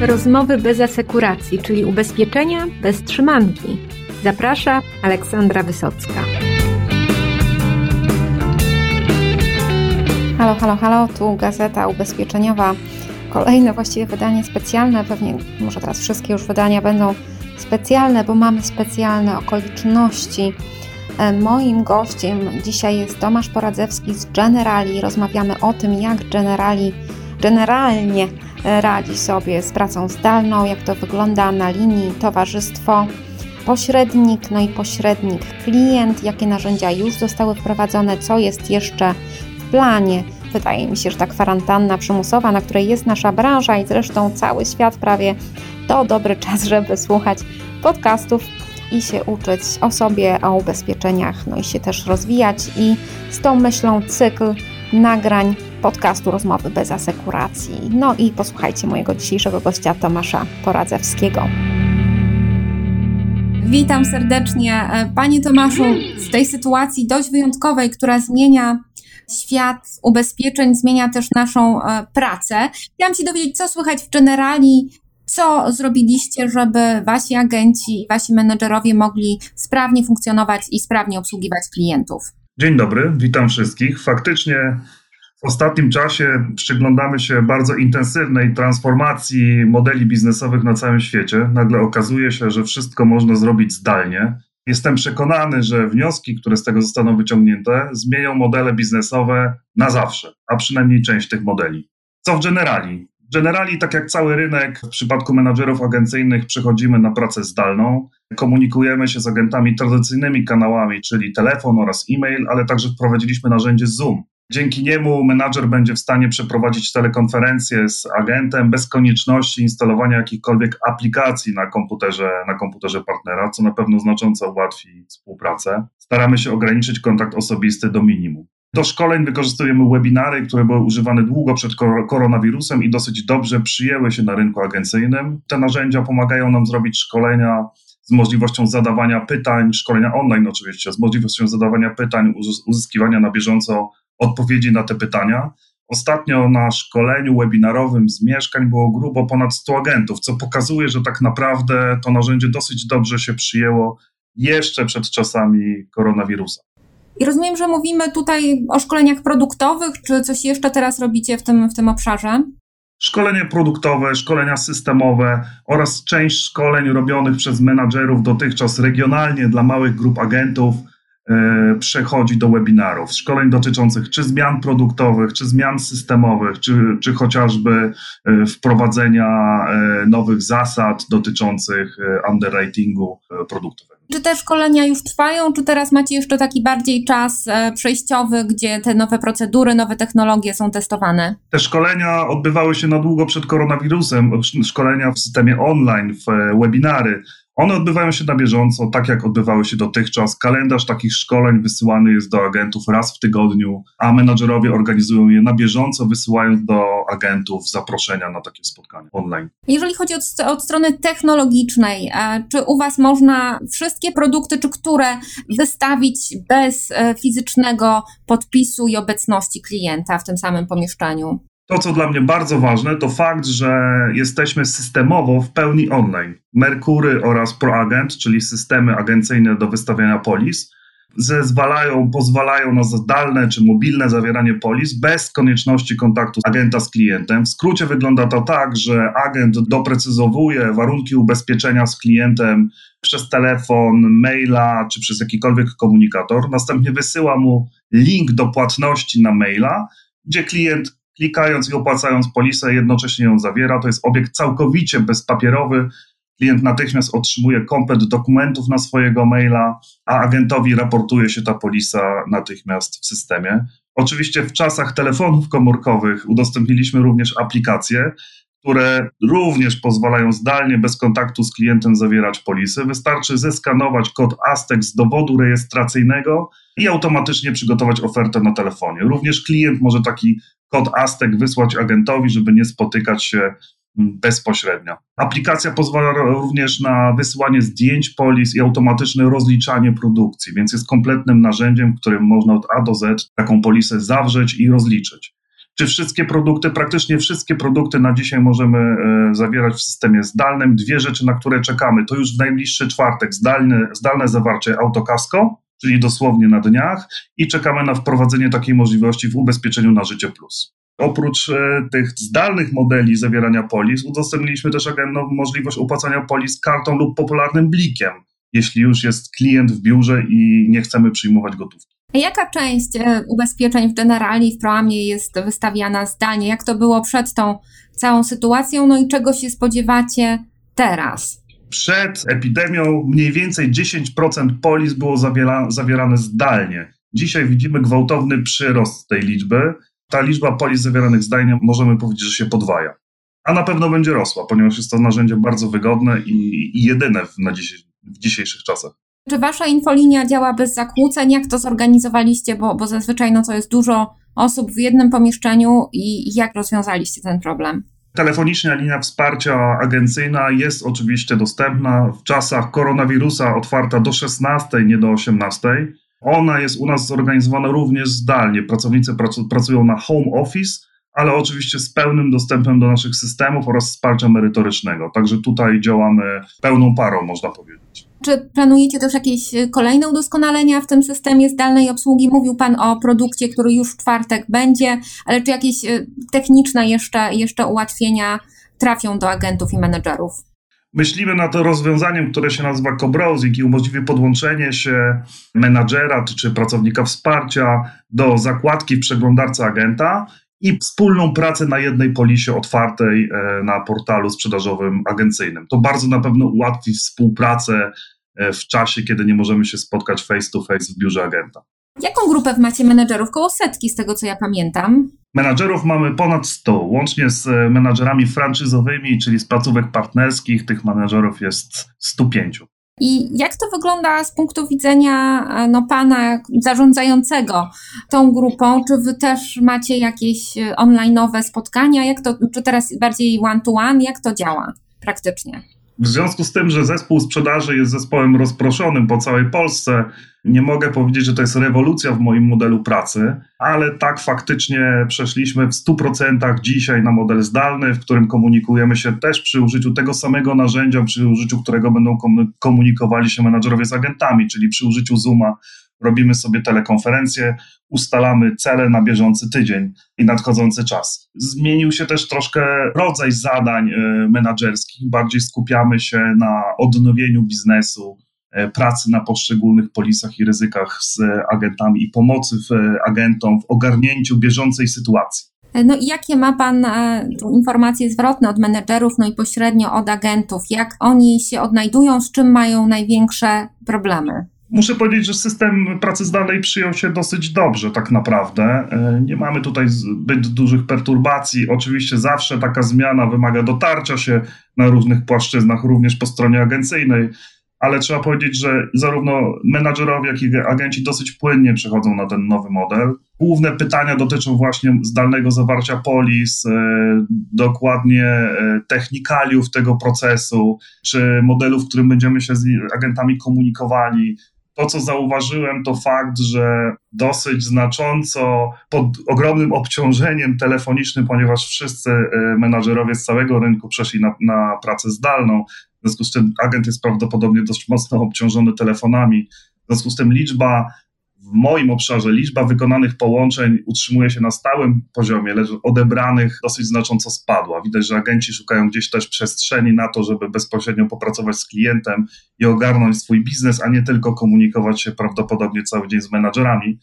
Rozmowy bez asekuracji, czyli ubezpieczenia bez trzymanki. Zaprasza Aleksandra Wysocka. Halo, halo, halo, tu Gazeta Ubezpieczeniowa. Kolejne właściwie wydanie specjalne, pewnie może teraz wszystkie już wydania będą specjalne, bo mamy specjalne okoliczności. E, moim gościem dzisiaj jest Tomasz Poradzewski z Generali. Rozmawiamy o tym, jak Generali generalnie radzi sobie z pracą zdalną, jak to wygląda na linii towarzystwo, pośrednik, no i pośrednik klient, jakie narzędzia już zostały wprowadzone, co jest jeszcze w planie. Wydaje mi się, że ta kwarantanna przymusowa, na której jest nasza branża i zresztą cały świat prawie, to dobry czas, żeby słuchać podcastów i się uczyć o sobie, o ubezpieczeniach, no i się też rozwijać. I z tą myślą cykl nagrań podcastu Rozmowy bez asekuracji. No i posłuchajcie mojego dzisiejszego gościa Tomasza Poradzewskiego. Witam serdecznie. E, Panie Tomaszu, w tej sytuacji dość wyjątkowej, która zmienia świat ubezpieczeń, zmienia też naszą e, pracę. Chciałam się dowiedzieć, co słychać w Generali, co zrobiliście, żeby wasi agenci i wasi menedżerowie mogli sprawnie funkcjonować i sprawnie obsługiwać klientów? Dzień dobry, witam wszystkich. Faktycznie w ostatnim czasie przyglądamy się bardzo intensywnej transformacji modeli biznesowych na całym świecie. Nagle okazuje się, że wszystko można zrobić zdalnie. Jestem przekonany, że wnioski, które z tego zostaną wyciągnięte, zmienią modele biznesowe na zawsze, a przynajmniej część tych modeli. Co w generali? Generali, tak jak cały rynek, w przypadku menadżerów agencyjnych przechodzimy na pracę zdalną. Komunikujemy się z agentami tradycyjnymi kanałami, czyli telefon oraz e-mail, ale także wprowadziliśmy narzędzie Zoom. Dzięki niemu menadżer będzie w stanie przeprowadzić telekonferencję z agentem bez konieczności instalowania jakichkolwiek aplikacji na komputerze, na komputerze partnera, co na pewno znacząco ułatwi współpracę. Staramy się ograniczyć kontakt osobisty do minimum. Do szkoleń wykorzystujemy webinary, które były używane długo przed koronawirusem i dosyć dobrze przyjęły się na rynku agencyjnym. Te narzędzia pomagają nam zrobić szkolenia z możliwością zadawania pytań, szkolenia online oczywiście, z możliwością zadawania pytań, uzyskiwania na bieżąco odpowiedzi na te pytania. Ostatnio na szkoleniu webinarowym z mieszkań było grubo ponad 100 agentów, co pokazuje, że tak naprawdę to narzędzie dosyć dobrze się przyjęło jeszcze przed czasami koronawirusa. I rozumiem, że mówimy tutaj o szkoleniach produktowych, czy coś jeszcze teraz robicie w tym, w tym obszarze? Szkolenie produktowe, szkolenia systemowe oraz część szkoleń robionych przez menadżerów dotychczas regionalnie dla małych grup agentów przechodzi do webinarów, szkoleń dotyczących czy zmian produktowych, czy zmian systemowych, czy, czy chociażby e, wprowadzenia e, nowych zasad dotyczących underwritingu produktowego. Czy te szkolenia już trwają, czy teraz macie jeszcze taki bardziej czas przejściowy, gdzie te nowe procedury, nowe technologie są testowane? Te szkolenia odbywały się na długo przed koronawirusem, szkolenia w systemie online, w webinary. One odbywają się na bieżąco, tak jak odbywały się dotychczas. Kalendarz takich szkoleń wysyłany jest do agentów raz w tygodniu, a menadżerowie organizują je na bieżąco, wysyłając do agentów zaproszenia na takie spotkania online. Jeżeli chodzi od, od strony technologicznej, e, czy u Was można wszystkie produkty, czy które wystawić bez e, fizycznego podpisu i obecności klienta w tym samym pomieszczeniu? To, co dla mnie bardzo ważne, to fakt, że jesteśmy systemowo w pełni online. Merkury oraz ProAgent, czyli systemy agencyjne do wystawiania polis, zezwalają, pozwalają na zdalne czy mobilne zawieranie polis bez konieczności kontaktu agenta z klientem. W skrócie wygląda to tak, że agent doprecyzowuje warunki ubezpieczenia z klientem przez telefon, maila czy przez jakikolwiek komunikator. Następnie wysyła mu link do płatności na maila, gdzie klient klikając i opłacając polisę, jednocześnie ją zawiera. To jest obiekt całkowicie bezpapierowy. Klient natychmiast otrzymuje komplet dokumentów na swojego maila, a agentowi raportuje się ta polisa natychmiast w systemie. Oczywiście w czasach telefonów komórkowych udostępniliśmy również aplikacje, które również pozwalają zdalnie, bez kontaktu z klientem zawierać polisy. Wystarczy zeskanować kod ASTEC z dowodu rejestracyjnego i automatycznie przygotować ofertę na telefonie. Również klient może taki kod ASTEC wysłać agentowi, żeby nie spotykać się mm, bezpośrednio. Aplikacja pozwala również na wysyłanie zdjęć polis i automatyczne rozliczanie produkcji, więc jest kompletnym narzędziem, w którym można od A do Z taką polisę zawrzeć i rozliczyć. czy wszystkie produkty, praktycznie wszystkie produkty na dzisiaj możemy e, zawierać w systemie zdalnym. Dwie rzeczy, na które czekamy, to już w najbliższy czwartek zdalne, zdalne zawarcie autokasko, czyli dosłownie na dniach i czekamy na wprowadzenie takiej możliwości w ubezpieczeniu na życie plus. Oprócz e, tych zdalnych modeli zawierania polis, udostępniliśmy też no, możliwość opłacania polis kartą lub popularnym blikiem, jeśli już jest klient w biurze i nie chcemy przyjmować gotówki. Jaka część e, ubezpieczeń w Generali w Proamie jest wystawiana zdalnie? Jak to było przed tą całą sytuacją? No i czego się spodziewacie teraz? Przed epidemią mniej więcej 10% polis było zawiera, zawierane zdalnie. Dzisiaj widzimy gwałtowny przyrost tej liczby. Ta liczba polis zawieranych zdalnie możemy powiedzieć, że się podwaja. A na pewno będzie rosła, ponieważ jest to narzędzie bardzo wygodne i, i jedyne w, na dziś, w dzisiejszych czasach. Czy wasza infolinia działa bez zakłóceń? Jak to zorganizowaliście? Bo, bo zazwyczaj no, to jest dużo osób w jednym pomieszczeniu i jak rozwiązaliście ten problem? Telefoniczna linia wsparcia agencyjna jest oczywiście dostępna w czasach koronawirusa, otwarta do 16, nie do 18. Ona jest u nas zorganizowana również zdalnie. Pracownicy pracują na home office, ale oczywiście z pełnym dostępem do naszych systemów oraz wsparcia merytorycznego. Także tutaj działamy pełną parą, można powiedzieć. Czy planujecie też jakieś e, kolejne udoskonalenia w tym systemie zdalnej obsługi? Mówił Pan o produkcie, który już w czwartek będzie, ale czy jakieś e, techniczne jeszcze, jeszcze ułatwienia trafią do agentów i menedżerów? Myślimy nad rozwiązaniem, które się nazywa co-browsing i umożliwi podłączenie się menadżera czy pracownika wsparcia do zakładki w przeglądarce agenta i wspólną pracę na jednej polisie otwartej e, na portalu sprzedażowym agencyjnym. To bardzo na pewno ułatwi współpracę e, w czasie, kiedy nie możemy się spotkać face to face w biurze agenta. Jaką grupę macie menedżerów? Koło setki, z tego co ja pamiętam. Menadżerów mamy ponad 100, łącznie z e, menadżerami franczyzowymi, czyli z placówek partnerskich. Tych menadżerów jest 105. I jak to wygląda z punktu widzenia e, no, pana zarządzającego tą grupą? Czy wy też macie jakieś e, online'owe spotkania? Jak to, czy teraz bardziej one-to-one? -one? Jak to działa praktycznie? W związku z tym, że zespół sprzedaży jest zespołem rozproszonym po całej Polsce, nie mogę powiedzieć, że to jest rewolucja w moim modelu pracy, ale tak faktycznie przeszliśmy w 100% dzisiaj na model zdalny, w którym komunikujemy się też przy użyciu tego samego narzędzia, przy użyciu którego będą komunikowali się menadżerowie z agentami, czyli przy użyciu Zooma robimy sobie telekonferencję, ustalamy cele na bieżący tydzień i nadchodzący czas. Zmienił się też troszkę rodzaj zadań e, menedżerskich, bardziej skupiamy się na odnowieniu biznesu, e, pracy na poszczególnych polisach i ryzykach z agentami i pomocy e, agentom w ogarnięciu bieżącej sytuacji. No i jakie ma Pan informacje zwrotne od menedżerów, no i pośrednio od agentów? Jak oni się odnajdują, z czym mają największe problemy? Muszę powiedzieć, że system pracy zdalnej przyjął się dosyć dobrze, tak naprawdę. E, nie mamy tutaj zbyt dużych perturbacji. Oczywiście zawsze taka zmiana wymaga dotarcia się na różnych płaszczyznach, również po stronie agencyjnej, ale trzeba powiedzieć, że zarówno menadżerowie, jak i agenci dosyć płynnie przechodzą na ten nowy model. Główne pytania dotyczą właśnie zdalnego zawarcia polis, e, dokładnie e, technikaliów tego procesu, czy modelu, w którym będziemy się z agentami komunikowali, to, co zauważyłem, to fakt, że dosyć znacząco pod ogromnym obciążeniem telefonicznym, ponieważ wszyscy e, menadżerowie z całego rynku przeszli na, na pracę zdalną, w związku z tym agent jest prawdopodobnie dość mocno obciążony telefonami. W związku z tym liczba w moim obszarze liczba wykonanych połączeń utrzymuje się na stałym poziomie, lecz odebranych dosyć znacząco spadła. Widać, że agenci szukają gdzieś też przestrzeni na to, żeby bezpośrednio popracować z klientem i ogarnąć swój biznes, a nie tylko komunikować się prawdopodobnie cały dzień z menadżerami.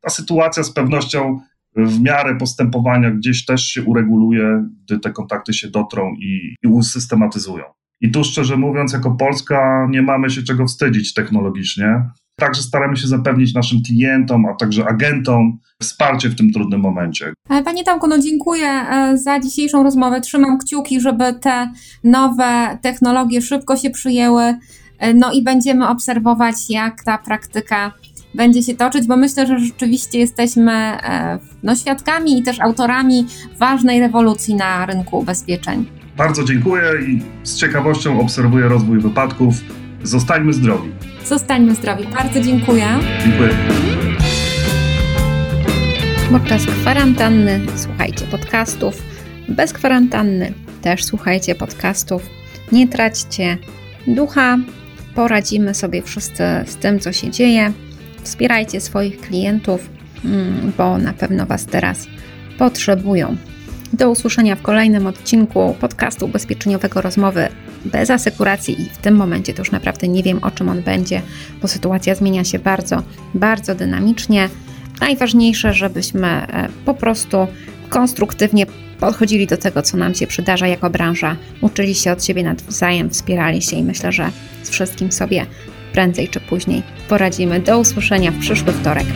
Ta sytuacja z pewnością w miarę postępowania gdzieś też się ureguluje, gdy te kontakty się dotrą i, i usystematyzują. I tu szczerze mówiąc, jako Polska nie mamy się czego wstydzić technologicznie. Także staramy się zapewnić naszym klientom, a także agentom wsparcie w tym trudnym momencie. E, Panie Tomku, no dziękuję e, za dzisiejszą rozmowę. Trzymam kciuki, żeby te nowe technologie szybko się przyjęły. E, no i będziemy obserwować, jak ta praktyka będzie się toczyć, bo myślę, że rzeczywiście jesteśmy no, świadkami i też autorami ważnej rewolucji na rynku ubezpieczeń. Bardzo dziękuję i z ciekawością obserwuję rozwój wypadków. Zostańmy zdrowi. Zostańmy zdrowi. Bardzo dziękuję. Dziękuję. Podczas kwarantanny słuchajcie podcastów, bez kwarantanny też słuchajcie podcastów. Nie traćcie ducha, poradzimy sobie wszyscy z tym, co się dzieje. Wspierajcie swoich klientów, mm, bo na pewno Was teraz potrzebują. Do usłyszenia w kolejnym odcinku podcastu ubezpieczeniowego Rozmowy bez asekuracji i w tym momencie to już naprawdę nie wiem o czym on będzie, bo sytuacja zmienia się bardzo, bardzo dynamicznie. Najważniejsze, żebyśmy e, po prostu konstruktywnie podchodzili do tego, co nam się przydarza jako branża, uczyli się od siebie nawzajem, wspierali się i myślę, że z wszystkim sobie prędzej czy później poradzimy. Do usłyszenia w przyszły wtorek.